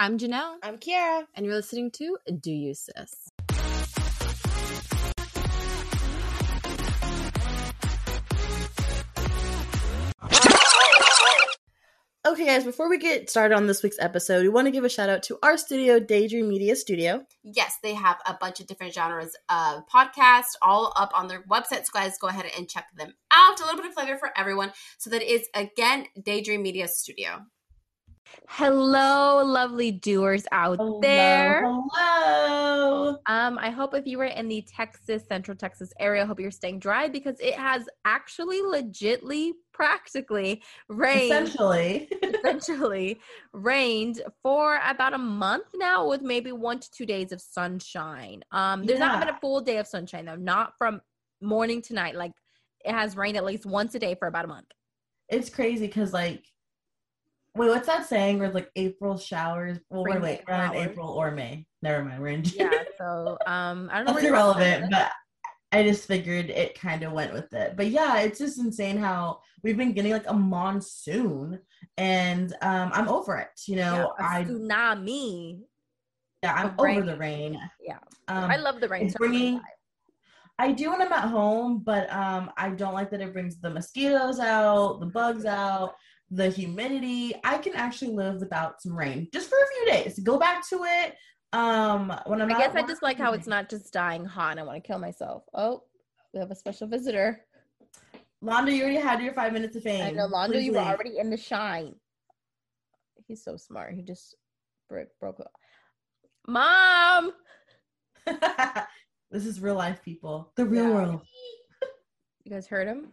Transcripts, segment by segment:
I'm Janelle. I'm Kiara. And you're listening to Do You Sis? Okay, guys, before we get started on this week's episode, we want to give a shout out to our studio, Daydream Media Studio. Yes, they have a bunch of different genres of podcasts all up on their website. So, guys, go ahead and check them out. A little bit of flavor for everyone. So, that is again Daydream Media Studio. Hello, lovely doers out Hello, there. Hello. Um, I hope if you were in the Texas, Central Texas area, I hope you're staying dry because it has actually legitly, practically rained. Essentially. essentially rained for about a month now with maybe one to two days of sunshine. Um, there's not been a full day of sunshine though, not from morning to night. Like it has rained at least once a day for about a month. it's crazy because, like, wait, what's that saying where, like, April showers? Well, wait, Rain wait, we're in. April or May. Never mind, we're in June. Yeah. So um, I don't know. That's irrelevant, but I just figured it kind of went with it. But yeah, it's just insane how we've been getting like a monsoon, and um, I'm over it. You know, Yeah, I tsunami. yeah, I'm over rain. the rain. Yeah. Um, I love the rain. it's bringing- I do when I'm at home, but um, I don't like that it brings the mosquitoes out, the bugs out, the humidity. I can actually live without some rain just for a few days. Go back to it. Um, when I'm I guess I just like how it's not just dying hot and I want to kill myself. Oh, we have a special visitor. Londo, you already had your five minutes of fame. I know, Londo, Please you were already in the shine. He's so smart. He just broke broke. up. Mom, this is real life, people. The real Yeah. world. you guys heard him?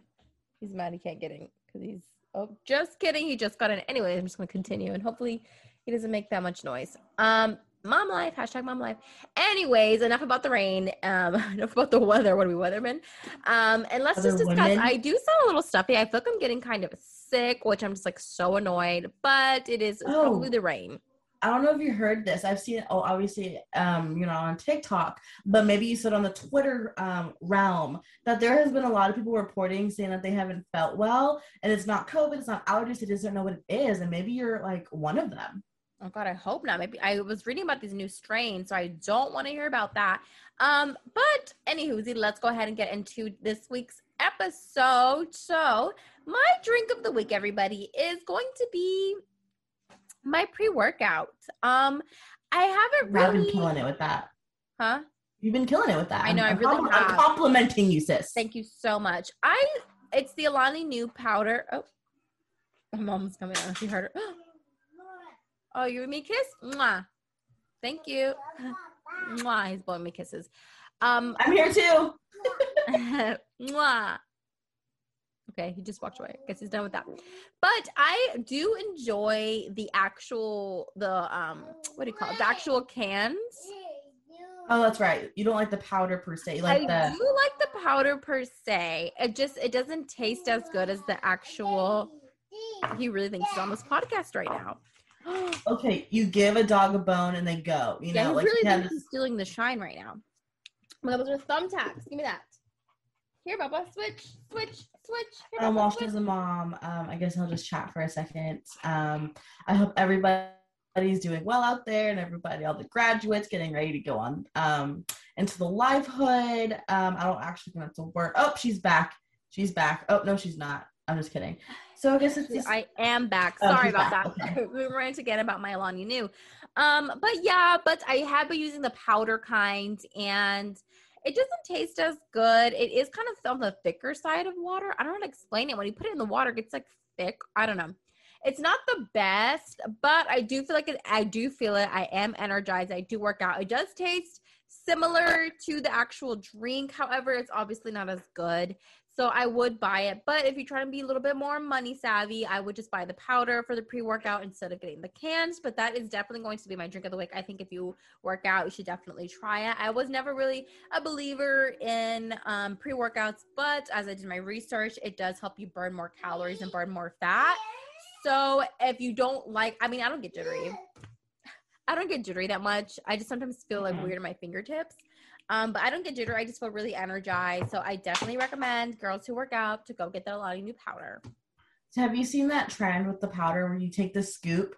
He's mad he can't get in because he's. Oh, just kidding. He just got in. Anyway, I'm just gonna continue and hopefully he doesn't make that much noise. Um, mom life. Hashtag mom life. Anyways, enough about the rain. Um, enough about the weather. What are we weathermen? Um, and let's just discuss. women? I do sound a little stuffy. I feel like I'm getting kind of sick, which I'm just like so annoyed. But it is it's probably Oh. the rain. I don't know if you heard this. I've seen it. Oh, obviously, um, you know, on TikTok, but maybe you said on the Twitter um, realm that there has been a lot of people reporting saying that they haven't felt well, and it's not COVID, it's not allergies, they just don't know what it is, and maybe you're like one of them. Oh God, I hope not. Maybe I was reading about these new strains, so I don't want to hear about that. Um, but anywho, let's go ahead and get into this week's episode. So, my drink of the week, everybody, is going to be my pre-workout. Um, I haven't really. I've been killing it with that. huh? You've been killing it with that. I know, I I'm, really compli- have. I'm complimenting you, sis. Thank you so much. I it's the Alani Nu powder. Oh, my mom's coming out. She heard her. Oh, you give me kiss? Mwah. Thank you. Mwah. He's blowing me kisses. Um, I'm here too. Mwah. Okay, he just walked away. Guess he's done with that. But I do enjoy the actual the um what do you call it? The actual cans. Oh, that's right. You don't like the powder per se. You like I the do like the powder per se. It just it doesn't taste as good as the actual. He really thinks he's on this podcast right now. okay. You give a dog a bone and they go. You yeah, know, he like really you have thinks he's stealing the shine right now. God, those are thumbtacks. Give me that. Here, Bubba. Switch, switch, switch. Here, Bubba, while switch. she's a mom, um, I guess I'll just chat for a second. Um, I hope everybody's doing well out there and everybody, all the graduates getting ready to go on um, into the livelihood. Um, I don't actually think that's a word. Oh, she's back. She's back. Oh, no, she's not. I'm just kidding. So I guess it's just, I am back. Oh, Sorry she's about back. that. we rant again about my Alani Nu. Um, but yeah, but I have been using the powder kind and it doesn't taste as good. It is kind of on the thicker side of water. I don't know to explain it. When you put it in the water, it gets like thick. I don't know. It's not the best, but I do feel like it. I do feel it. I am energized. I do work out. It does taste similar to the actual drink. However, it's obviously not as good. So I would buy it. But if you're trying to be a little bit more money savvy, I would just buy the powder for the pre workout instead of getting the cans. But that is definitely going to be my drink of the week. I think if you work out, you should definitely try it. I was never really a believer in um, pre workouts, but as I did my research, it does help you burn more calories and burn more fat. So if you don't like, I mean, I don't get jittery. I don't get jittery that much. I just sometimes feel like Mhm. weird in my fingertips. Um, but I don't get jittery. I just feel really energized. So I definitely recommend girls who work out to go get the Alani Nu powder. So have you seen that trend with the powder where you take the scoop,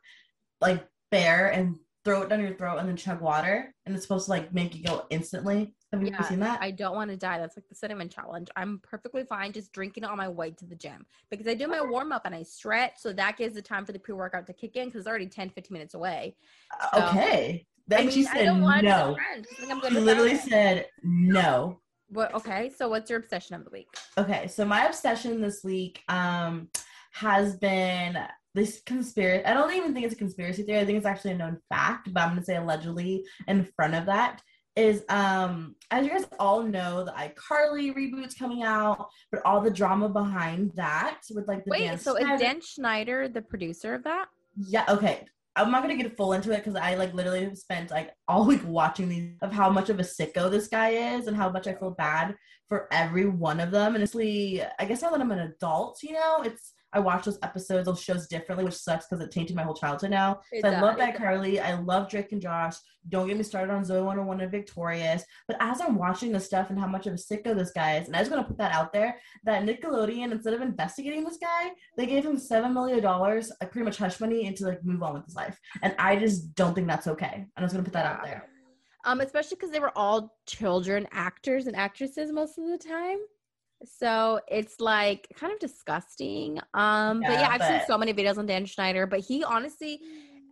like bare, and throw it down your throat and then chug water, and it's supposed to like make you go instantly. Have you Yeah, ever seen that? I don't want to die. That's like the cinnamon challenge. I'm perfectly fine just drinking it on my way to the gym because I do my warm up and I stretch. So that gives the time for the pre workout to kick in because it's already 10, 15 minutes away. so- okay. I Then mean, she I said don't want no. to. I think I'm She literally said no. What, okay, so what's your obsession of the week? Okay, so my obsession this week um has been this conspiracy. I don't even think it's a conspiracy theory. I think it's actually a known fact, but I'm gonna say allegedly in front of that is um as you guys all know the iCarly reboot's coming out, but all the drama behind that with like the Wait, Dan so is Schneider- Dan Schneider the producer of that? yeah, okay. I'm not gonna get full into it because I like literally have spent like all week watching these of how much of a sicko this guy is and how much I feel bad for every one of them. And honestly, I guess now that I'm an adult, you know, it's I watch those episodes, those shows differently, which sucks because it tainted my whole childhood now. It So I love that Carly. I love Drake and Josh. Don't get me started on Zoe 101 and Victorious. But as I'm watching this stuff and how much of a sicko this guy is, and I just want to put that out there that Nickelodeon, instead of investigating this guy, they gave him seven million dollars, like pretty much hush money, and to like move on with his life. And I just don't think that's okay. And I'm just gonna put that out there. Um, especially because they were all children actors and actresses most of the time. So it's like kind of disgusting. Um, but Yeah, yeah, I've seen so many videos on Dan Schneider, but he honestly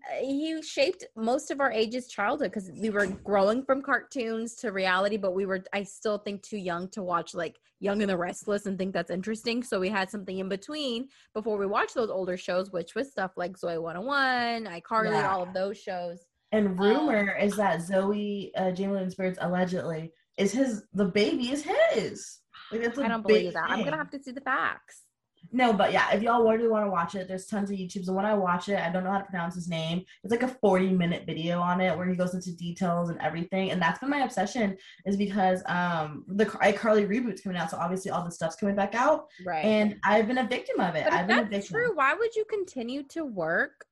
uh, he shaped most of our age's childhood because we were growing from cartoons to reality, but we were I still think too young to watch like Young and the Restless and think that's interesting. So we had something in between before we watched those older shows, which was stuff like Zoe 101, iCarly, Yeah. all of those shows. And rumor is that Zoe uh, Jamie Lynn Spears allegedly is his. The baby is his. Like that's I don't believe that. I'm gonna have to see the facts. No, but yeah, if y'all really want to watch it, there's tons of YouTubes. And when I watch it, I don't know how to pronounce his name. It's like a 40 minute video on it where he goes into details and everything. And that's been my obsession, is because um the iCarly reboot's coming out, so obviously all the stuff's coming back out, Right. and I've been a victim of it. but I've been a that's victim. true, why would you continue to work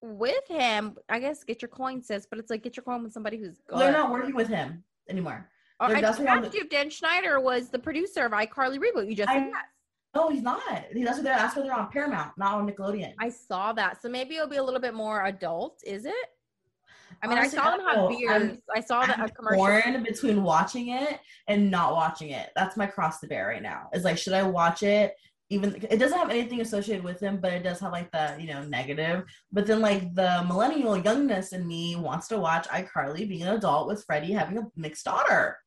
with him? I guess get your coin, sis, but it's like get your coin with somebody who's good. They're not working with him anymore. They're- I just asked you if Dan Schneider was the producer of iCarly reboot. You just I- said yes. No, he's not. That's what they're. That's they're on Paramount, not on Nickelodeon. I saw that, so maybe it'll be a little bit more adult. Is it? I mean, Honestly, I saw them have beards. I'm- saw that I'm a commercial. torn between watching it and not watching it. That's my cross to bear right now. Is like, should I watch it? Even it doesn't have anything associated with him, but it does have like the you know negative. But then like the millennial youngness in me wants to watch iCarly being an adult with Freddie having a mixed daughter.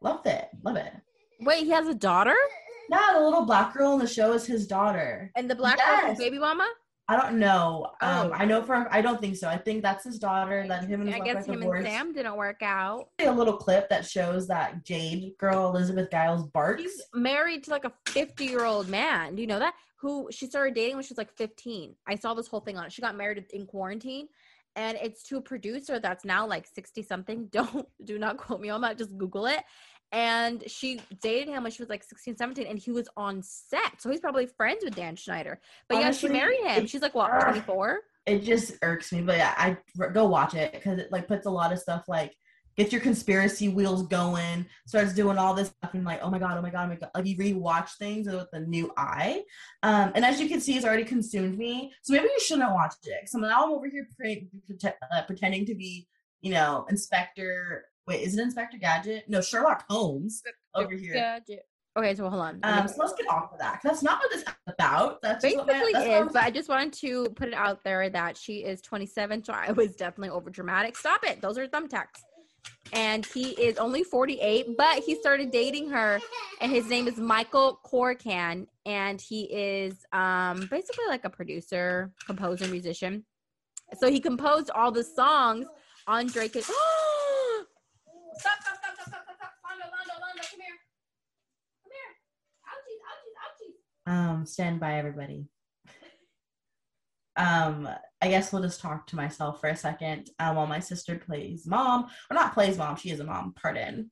Loved it, love it. Wait, he has a daughter, No, the little black girl in the show is his daughter. and the black girl is baby mama. I don't know. Um, Oh. I know for I don't think so. I think that's his daughter. That him and his I guess him divorced. and Sam didn't work out. A little clip that shows that Jade girl Elizabeth Gillies barks. She's married to like a 50 year old man. Do you know that? Who she started dating when she was like 15. I saw this whole thing on it. She got married in quarantine. And it's to a producer that's now like 60 something. Don't do not quote me on that. Just Google it. And she dated him when she was like 16, 17, and he was on set. So he's probably friends with Dan Schneider. But yeah, she married him. it- She's like, what, 24? it just irks me. But yeah, I go watch it because it like puts a lot of stuff like gets your conspiracy wheels going, starts doing all this stuff, and like, oh my god, oh my god, oh my god, like you rewatch things with a new eye. Um, and as you can see, it's already consumed me. So maybe you shouldn't watch it. So now I'm over here pre- prete- uh, pretending to be, you know, Inspector. Wait, is it Inspector Gadget? No, Sherlock Holmes over here. Gadget. Okay, so hold on. Let me- Um, so let's get off of that. 'cause That's not what this is about. That's just what my- basically that's what is, I'm- but I just wanted to put it out there that she is 27, so I was definitely over dramatic. Stop it. Those are thumbtacks. And he is only 48, but he started dating her, and his name is Michael Corcoran, and he is um basically like a producer, composer, musician. So he composed all the songs on Drake. And- stop, stop, stop, stop, stop, stop, stop. Londo, Londo, Londo, come here. Come here. Ouchies, ouchies, ouchies. Um, stand by everybody. Um, I guess we'll just talk to myself for a second um, while my sister plays mom, or not plays mom. She is a mom. Pardon.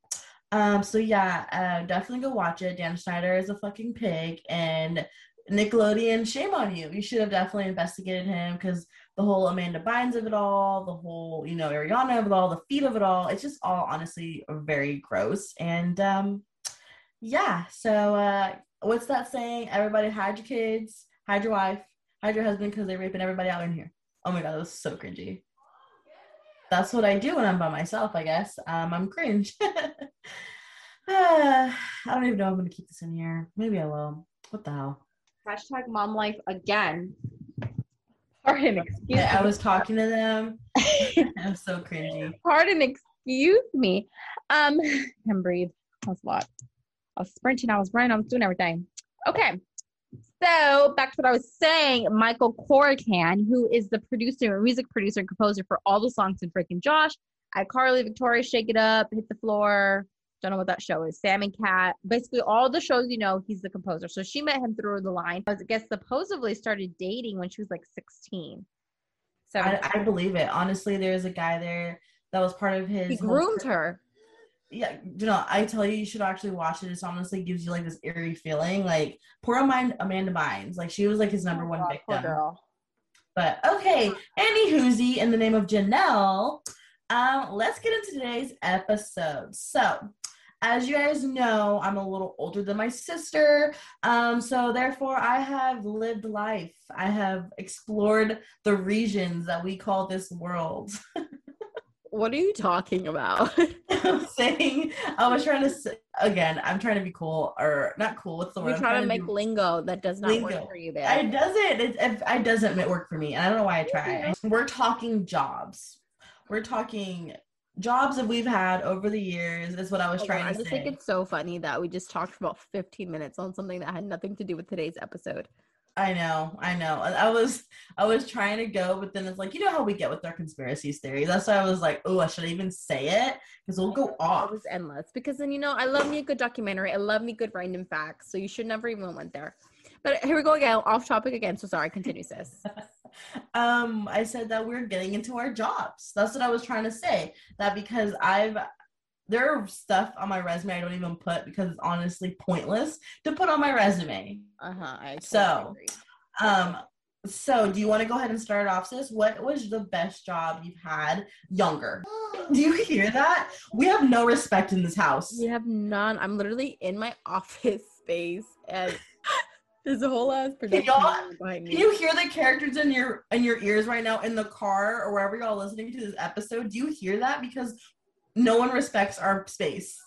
Um, so yeah, uh, definitely go watch it. Dan Schneider is a fucking pig, and Nickelodeon, shame on you. You should have definitely investigated him because the whole Amanda Bynes of it all, the whole you know Ariana of it all, the feet of it all. It's just all honestly very gross. And um, yeah, so uh, what's that saying? Everybody hide your kids, hide your wife, hide your husband because they're raping everybody out in here. Oh my god, that was so cringy. that's what I do when I'm by myself, I guess. Um, I'm cringe. I don't even know if I'm gonna keep this in here. Maybe I will. What the hell? Hashtag mom life again. Pardon, excuse Yeah, me. I was talking to them. I was so cringy. Pardon, excuse me. Um, can breathe. That's a lot. I was sprinting, I was running, I was doing everything. Okay. So back to what I was saying, Michael Corcoran, who is the producer, music producer, and composer for all the songs in freaking Josh, iCarly, Victoria, Shake It Up, Hit the Floor. Don't know what that show is. Sam and Cat. Basically, all the shows you know, he's the composer. So she met him through the line. I guess supposedly started dating when she was like 16. So I, I believe it. Honestly, there's a guy there that was part of his. he groomed her. Yeah, you know, I tell you, you should actually watch it. It honestly gives you like this eerie feeling. Like poor Amanda, Amanda Bynes, like she was like his number Oh, one God, victim. girl. But okay, Annie Hoosie, in the name of Janelle, um, let's get into today's episode. So, as you guys know, I'm a little older than my sister. Um, so therefore I have lived life. I have explored the regions that we call this world. What are you talking about? I'm saying I was trying to say again, I'm trying to be cool or not cool. What's the word? You're I'm trying to be- make lingo that does not Lingo. work for you, I babe. doesn't. It, it, it doesn't work for me. And I don't know why I try. We're talking jobs. We're talking jobs that we've had over the years. Is what I was on, trying I to just say. think it's so funny that we just talked for about 15 minutes on something that had nothing to do with today's episode. I know. I know. I was. I was trying to go, but then it's like you know how we get with our conspiracy theories. That's why I was like, oh, I should even say it because we'll go off. It was endless because then you know I love me a good documentary. I love me good random facts. So you should never even went there. But here we go again, off topic again. So sorry, continue, sis. um i said that we're getting into our jobs that's what i was trying to say that because i've there are stuff on my resume i don't even put because it's honestly pointless to put on my resume Uh huh. Totally So, agree. um so do you want to go ahead and start off sis what was the best job you've had younger do you hear that we have no respect in this house We have none. I'm literally in my office space and there's a whole ass production y'all- line behind Can you hear the characters in your in your ears right now in the car or wherever y'all listening to this episode? Do you hear that? Because no one respects our space.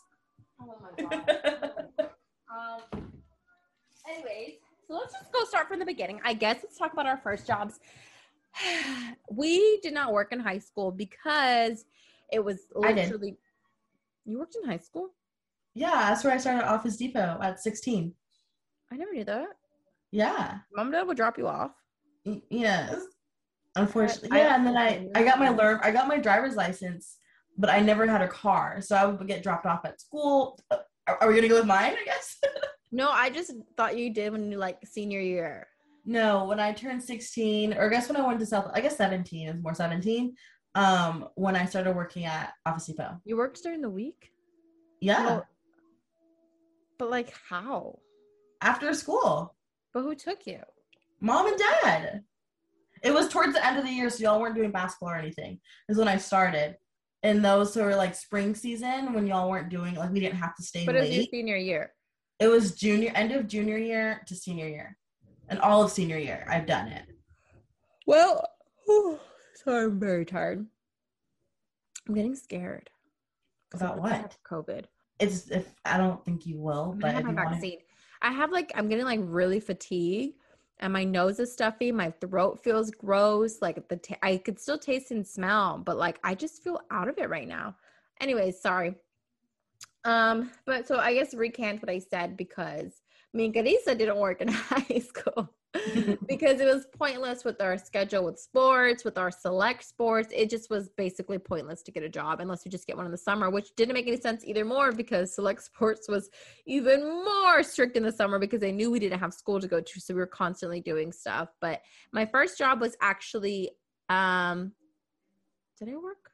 Oh my god. um. Anyways, so let's just go start from the beginning. I guess let's talk about our first jobs. we did not work in high school because it was I literally. You worked in high school? yeah, that's where I started at Office Depot at 16. I never knew that. Yeah. Mom and dad would drop you off. Y- Yes. Unfortunately. I- Yeah, and then I I- I got my learn I got my driver's license, but I never had a car. So I would get dropped off at school. Uh, Are, are we going to go with mine, I guess? No, I just thought you did when you like senior year. No, when I turned 16, or I guess when I went to South, I guess 17 is more 17. Um, when I started working at Office Depot. You worked during the week, Yeah, Well- but like how? after school, But who took you? mom and dad. It was towards the end of the year, so y'all weren't doing basketball or anything. Is when I started. And those who were like spring season when y'all weren't doing like we didn't have to stay But it was your senior year. It was junior end of junior year to senior year, and all of senior year I've done it. Well, sorry, I'm very tired. I'm getting scared. About what? COVID. It's if I don't think you will, but gonna have if my you want vaccine. I have like I'm getting like really fatigued, and my nose is stuffy. My throat feels gross. Like the ta- I could still taste and smell, but like I just feel out of it right now. Anyways, sorry. Um, but so I guess recant what I said because Carissa didn't work in high school. because it was pointless with our schedule with sports, with our select sports. It just was basically pointless to get a job unless you just get one in the summer, which didn't make any sense either more because select sports was even more strict in the summer because they knew we didn't have school to go to. So we were constantly doing stuff. But my first job was actually um did I work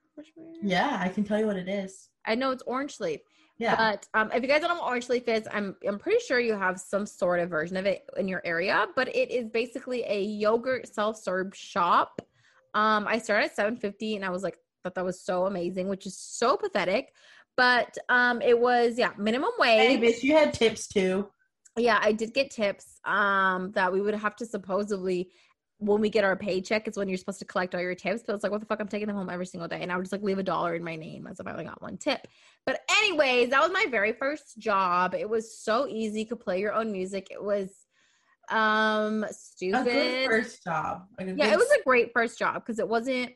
yeah, I can tell you what it is. I know it's orange leaf. Yeah. But um, if you guys don't know what orange leaf is, I'm I'm pretty sure you have some sort of version of it in your area. But it is basically a yogurt self serve shop. Um, I started at 750, and I was like, thought that was so amazing, which is so pathetic. But um, it was yeah minimum Hey, wage. bitch, you had tips too. Yeah, I did get tips um that we would have to supposedly when we get our paycheck is when you're supposed to collect all your tips. But it's like, what the fuck? I'm taking them home every single day. And I would just like leave a dollar in my name as if I only got one tip. But anyways, that was my very first job. It was so easy. You could play your own music. It was um stupid. A good first job. Like yeah, good it was a great first job because it wasn't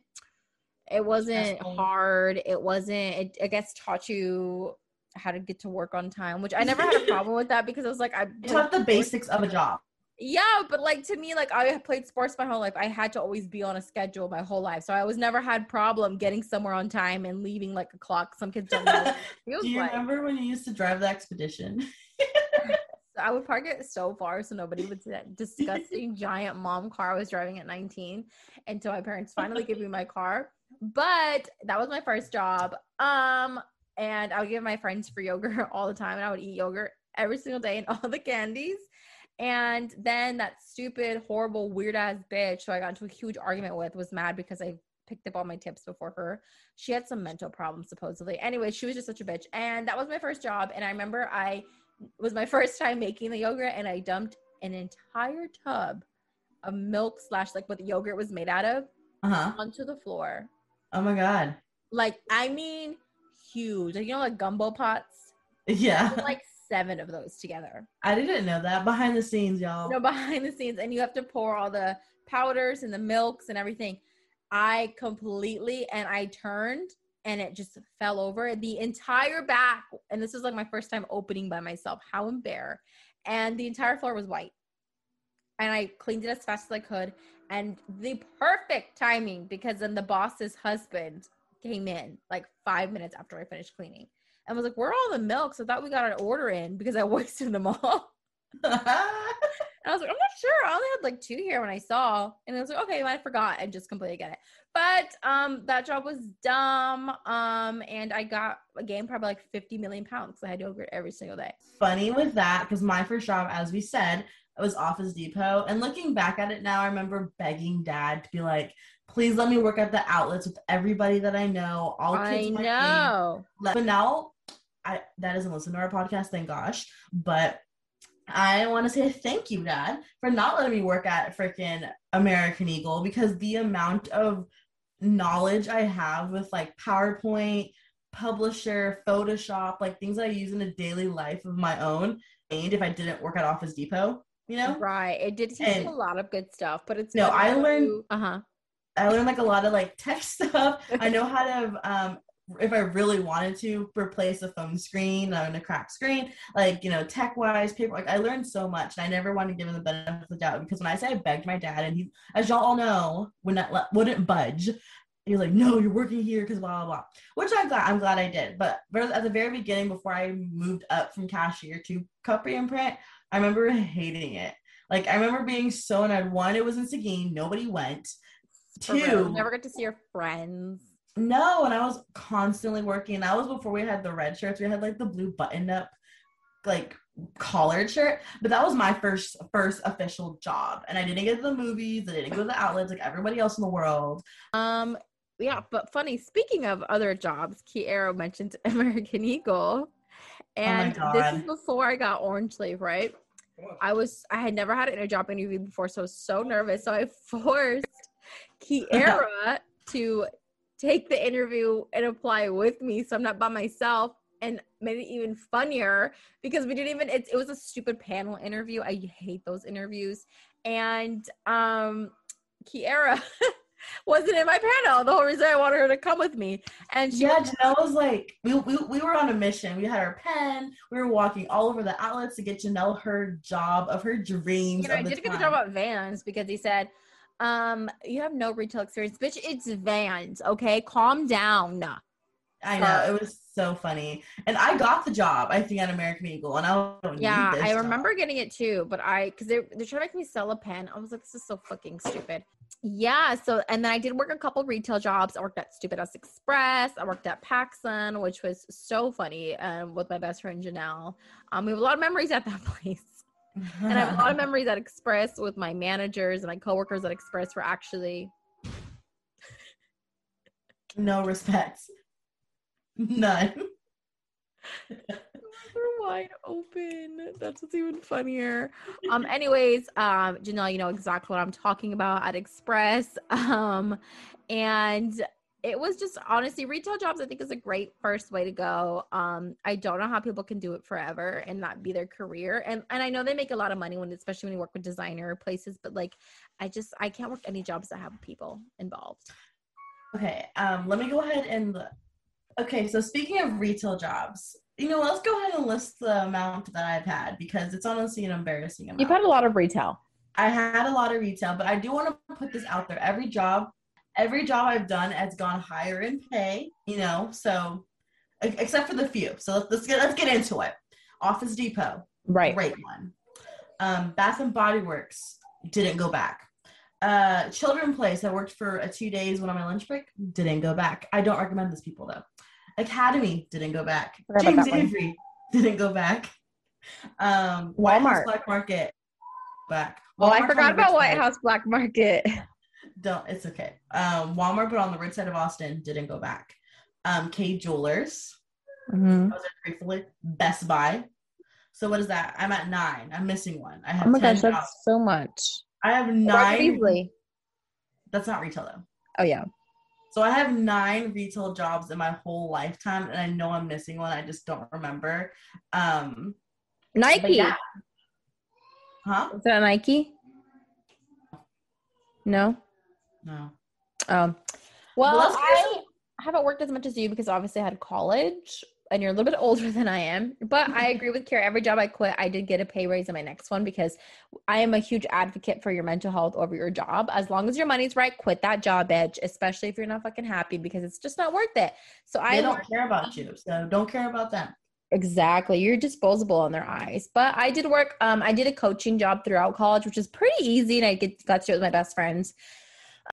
it wasn't hard. It wasn't it I guess taught you how to get to work on time, which I never had a problem with that because I was like I taught the basics of a job. Yeah, but like to me, like I played sports my whole life. I had to always be on a schedule my whole life. So I was never had problem getting somewhere on time and leaving like a clock. Some kids don't know. what it feels Do you like. remember when you used to drive the expedition? I would park it so far so nobody would see that disgusting giant mom car I was driving at 19 until my parents finally gave me my car. But that was my first job. Um, and I would give my friends free yogurt all the time, and I would eat yogurt every single day and all the candies. And then that stupid, horrible, weird ass bitch who I got into a huge argument with was mad because I picked up all my tips before her. She had some mental problems, supposedly. Anyway, she was just such a bitch. And that was my first job. And I remember I was my first time making the yogurt and I dumped an entire tub of milk slash like what the yogurt was made out of Uh huh. onto the floor. Oh my god. Like I mean huge. Like you know like gumbo pots? Yeah. like seven of those together. I didn't know that. Behind the scenes, y'all. No, behind the scenes, and you have to pour all the powders and the milks and everything. I completely and I turned and it just fell over the entire back. And this was like my first time opening by myself. How embarrassed. And the entire floor was white. And I cleaned it as fast as I could. And the perfect timing because then the boss's husband came in like five minutes after I finished cleaning and was like, Where are all the milks? I thought we got an order in because I wasted them all. And I was like, I'm not sure. I only had like two here when I saw. And I was like, okay, well, I forgot. I just completely get it. But um that job was dumb. Um and I got a game probably like 50 million pounds. I had yogurt every single day. Funny with that, because my first job, as we said, was Office Depot. And looking back at it now, I remember begging dad to be like, please let me work at the outlets with everybody that I know. All kids age. know. But now, I that doesn't listen to our podcast, thank gosh. But I want to say thank you, Dad, for not letting me work at freaking American Eagle because the amount of knowledge I have with like PowerPoint, Publisher, Photoshop, like things I use in a daily life of my own, and if I didn't work at Office Depot, you know, Right. It did teach And- me a lot of good stuff, but it's No, I learned- uh-huh. I learned like a lot of like tech stuff. I know how to um if I really wanted to replace a phone screen on a cracked screen, like you know, tech wise, paper like I learned so much and I never wanted to give him the benefit of the doubt because when I say I begged my dad and he as y'all all know, would not let, wouldn't budge. He was like, No, you're working here because blah blah blah. Which I'm glad I'm glad I did. But but at the very beginning, before I moved up from cashier to copy and print, I remember hating it. Like I remember being so annoyed. One, it was in Seguin, nobody went. Two, Never get to see your friends. No, and I was constantly working. That was before we had the red shirts. We had like the blue button up, like collared shirt. But that was my first first official job, and I didn't get to the movies. I didn't go to the outlets like everybody else in the world. Um, yeah, but funny. Speaking of other jobs, Kiara mentioned American Eagle, and this is before I got Orange Leaf, right? I was I had never had an job interview before, so I was so nervous. So I forced Kiara to take the interview and apply with me, so I'm not by myself. And made it even funnier because we didn't even. It, it was a stupid panel interview. I hate those interviews. And um, Kiara wasn't in my panel. The whole reason I wanted her to come with me, and she Yeah, Janelle was like, we, we, we were on a mission. We had our pen. We were walking all over the outlets to get Janelle her job of her dreams. you know, I did get the time. job at Vans because he said, um, you have no retail experience. Bitch, it's Vans, okay? Calm down. I know it was so funny, and I got the job. I think at American Eagle, and I don't need Yeah, I job. remember getting it too, but I because they're they're trying to make me sell a pen. I was like, this is so fucking stupid. Yeah, so and then I did work a couple retail jobs. I worked at Stupid Ass Express. I worked at PacSun, which was so funny, um, with my best friend Janelle. Um, we have a lot of memories at that place. And I have a lot of memories at Express with my managers and my coworkers at Express were actually no respect, none. For wide open. That's what's even funnier. Um, anyways, um, Janelle, you know exactly what I'm talking about at Express. Um, and it was just honestly retail jobs i think is a great first way to go um i don't know how people can do it forever and not be their career and and i know they make a lot of money when especially when you work with designer places but like i just i can't work any jobs that have people involved Okay, um, let me go ahead and okay. So speaking of retail jobs, you know, let's go ahead and list the amount that I've had because it's honestly an embarrassing amount. you've had a lot of retail I had a lot of retail, but I do want to put this out there. Every job, every job I've done has gone higher in pay. You know, so except for the few. So let's, let's get let's get into it. Office Depot, right great one. Um, Bath and Body Works didn't go back. Uh, Children Place, I worked for a two days when on my lunch break, didn't go back. I don't recommend this people though. Academy didn't go back. James that one. Avery didn't go back. Um, Walmart. Black Market back. well i forgot about white house black market Don't. It's okay. Um, Walmart, but on the red side of Austin, didn't go back. Um, Kay Jewelers. mm-hmm. I was there briefly. Best Buy. So what is that? I'm at nine. I'm missing one. I have oh my 10 gosh that's so much I have nine. That's not retail though. oh yeah So I have nine retail jobs in my whole lifetime, and I know I'm missing one. I just don't remember. Um, nike yeah. Huh? is that nike no No. Um, well, let's I haven't worked as much as you because obviously I had college and you're a little bit older than I am. But I agree with Kara. Every job I quit, I did get a pay raise in my next one because I am a huge advocate for your mental health over your job. As long as your money's right, quit that job, bitch, especially if you're not fucking happy because it's just not worth it. So I I don't care about you, so don't care about them. Exactly. You're disposable in their eyes. But I did work, um, I did a coaching job throughout college, which is pretty easy, and I get got to do it with my best friends.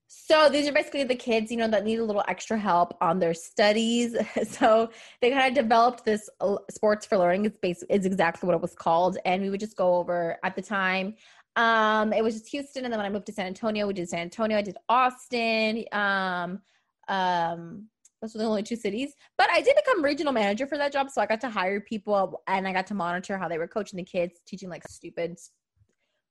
So these are basically the kids, you know, that need a little extra help on their studies. So they kind of developed this uh, sports for learning. It's basically is exactly what it was called, and we would just go over at the time. Um, it was just Houston, and then when I moved to San Antonio, we did San Antonio. I did Austin. Um, um, those were the only two cities. But I did become regional manager for that job, so I got to hire people and I got to monitor how they were coaching the kids, teaching like stupid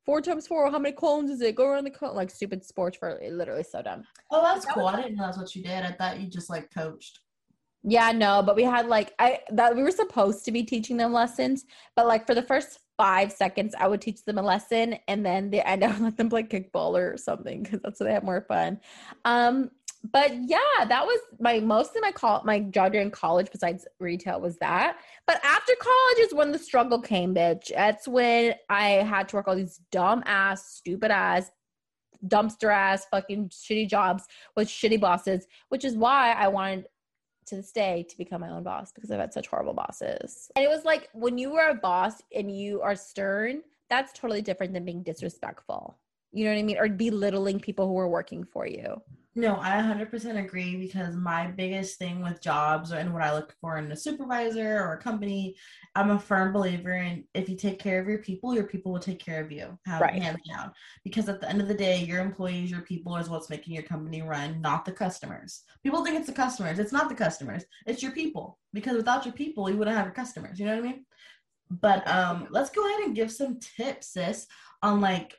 four times four. How many cones is it? Go around the cone, like stupid sports for literally so dumb. Oh, that's That cool. was- I didn't know that's what you did. I thought you just like coached. Yeah, no, but we had like I that we were supposed to be teaching them lessons, but like for the first five seconds, I would teach them a lesson, and then the end I would let them play kickball or something because that's so they have more fun. Um, but yeah, that was my most of my call my job during college besides retail was that. But after college is when the struggle came, bitch. That's when I had to work all these dumb ass, stupid ass, dumpster ass, fucking shitty jobs with shitty bosses, which is why I wanted to this day to become my own boss because I've had such horrible bosses. And it was like when you were a boss and you are stern, that's totally different than being disrespectful. You know what I mean? Or belittling people who are working for you. No, I 100% agree because my biggest thing with jobs and what I look for in a supervisor or a company, I'm a firm believer in if you take care of your people, your people will take care of you. How- Right. Hands down. Because at the end of the day, your employees, your people is what's making your company run, not the customers. People think it's the customers. It's not the customers. It's your people. Because without your people, you wouldn't have your customers. You know what I mean? But um, let's go ahead and give some tips, sis, on like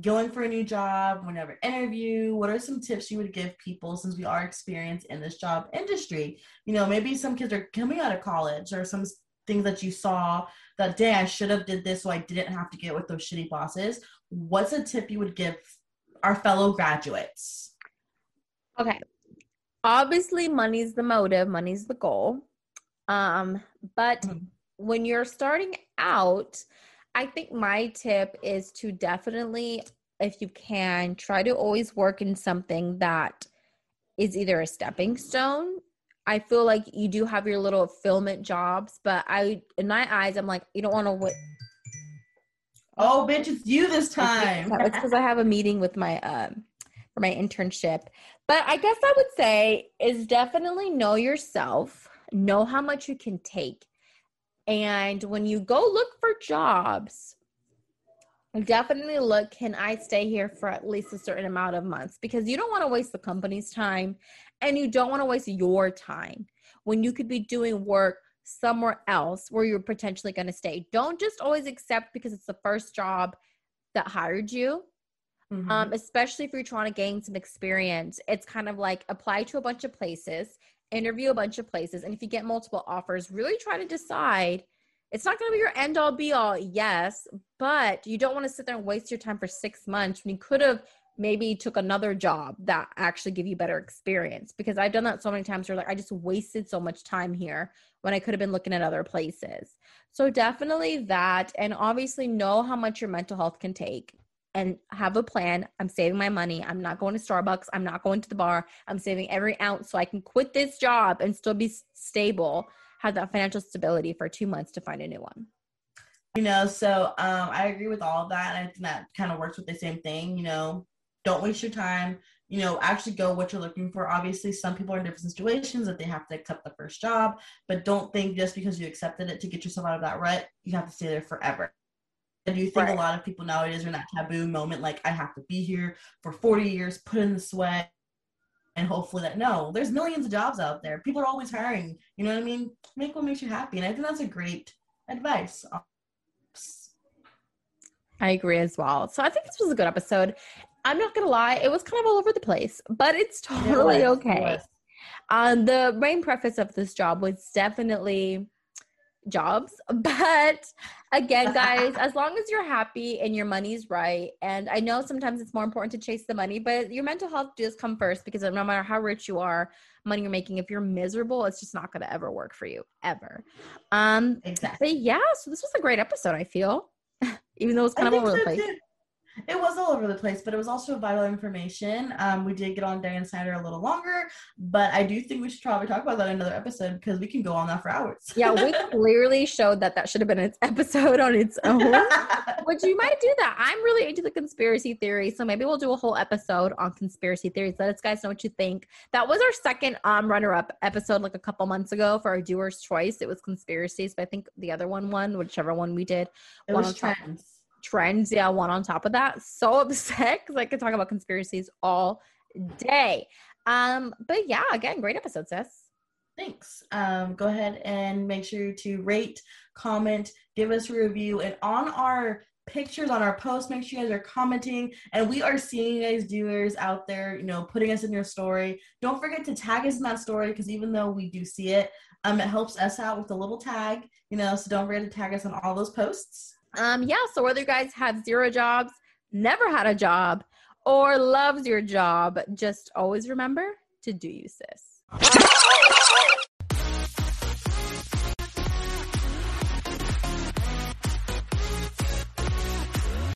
going for a new job, whenever interview, what are some tips you would give people since we are experienced in this job industry? You know, maybe some kids are coming out of college or some things that you saw that day I should have did this so I didn't have to get with those shitty bosses. What's a tip you would give our fellow graduates? Okay. Obviously, money's the motive, money's the goal. Um, but Mhm. when you're starting out, I think my tip is to definitely, if you can, try to always work in something that is either a stepping stone. I feel like you do have your little fulfillment jobs, but I, in my eyes, I'm like, you don't want to wait. Oh, bitch, it's you this time. It's because I have a meeting with my um for my internship. But I guess I would say is definitely know yourself, know how much you can take. And when you go look for jobs, definitely look can I stay here for at least a certain amount of months because you don't want to waste the company's time and you don't want to waste your time when you could be doing work somewhere else where you're potentially going to stay. Don't just always accept because it's the first job that hired you. Mhm. Um, especially if you're trying to gain some experience. It's kind of like apply to a bunch of places, interview a bunch of places, and if you get multiple offers, really try to decide. It's not going to be your end all be all, yes, but you don't want to sit there and waste your time for six months when you could have maybe took another job that actually give you better experience because i've done that so many times where like i just wasted so much time here when i could have been looking at other places so definitely that and obviously know how much your mental health can take and have a plan. I'm saving my money. I'm not going to starbucks. I'm not going to the bar. I'm saving every ounce so i can quit this job and still be stable have that financial stability for two months to find a new one. You know so um i agree with all of that and i think that kind of works with the same thing you know. Don't waste your time. You know actually go what you're looking for. Obviously some people are in different situations that they have to accept the first job but don't think just because you accepted it to get yourself out of that rut you have to stay there forever I do think Right. a lot of people nowadays are in that taboo moment like i have to be here for 40 years put in the sweat and hopefully that no there's millions of jobs out there people are always hiring you know what i mean make what makes you happy and i think that's a great advice I agree as well. So I think this was a good episode. I'm not gonna lie, it was kind of all over the place, but it's totally It was, okay. was. Um, the main preface of this job was definitely jobs, but again, guys, as long as you're happy and your money's right, and I know sometimes it's more important to chase the money, but your mental health does come first because no matter how rich you are, money you're making, if you're miserable, it's just not gonna ever work for you ever. Um, exactly but yeah, so this was a great episode. I feel, even though it's kind I of all think over the place. too. It was all over the place, but it was also vital information. Um, we did get on Dan Schneider a little longer, but I do think we should probably talk about that in another episode because we can go on that for hours. Yeah, we clearly showed that that should have been its episode on its own. Which you might do that. I'm really into the conspiracy theory, so maybe we'll do a whole episode on conspiracy theories. Let us guys know what you think. That was our second um runner-up episode, like a couple months ago for our doer's choice. It was conspiracies, but I think the other one won, whichever one we did. it was trends. Trends, yeah, one on top of that. So upset because I could talk about conspiracies all day. Um, but yeah, again, great episode, sis. Thanks. Um, go ahead and make sure to rate, comment, give us a review, and on our pictures on our posts, make sure you guys are commenting. And we are seeing you guys doers out there, you know, putting us in your story. Don't forget to tag us in that story because even though we do see it, um, it helps us out with a little tag, you know. So don't forget to tag us on all those posts. Um, yeah, so whether you guys have zero jobs, never had a job, or loves your job, just always remember to do you, sis.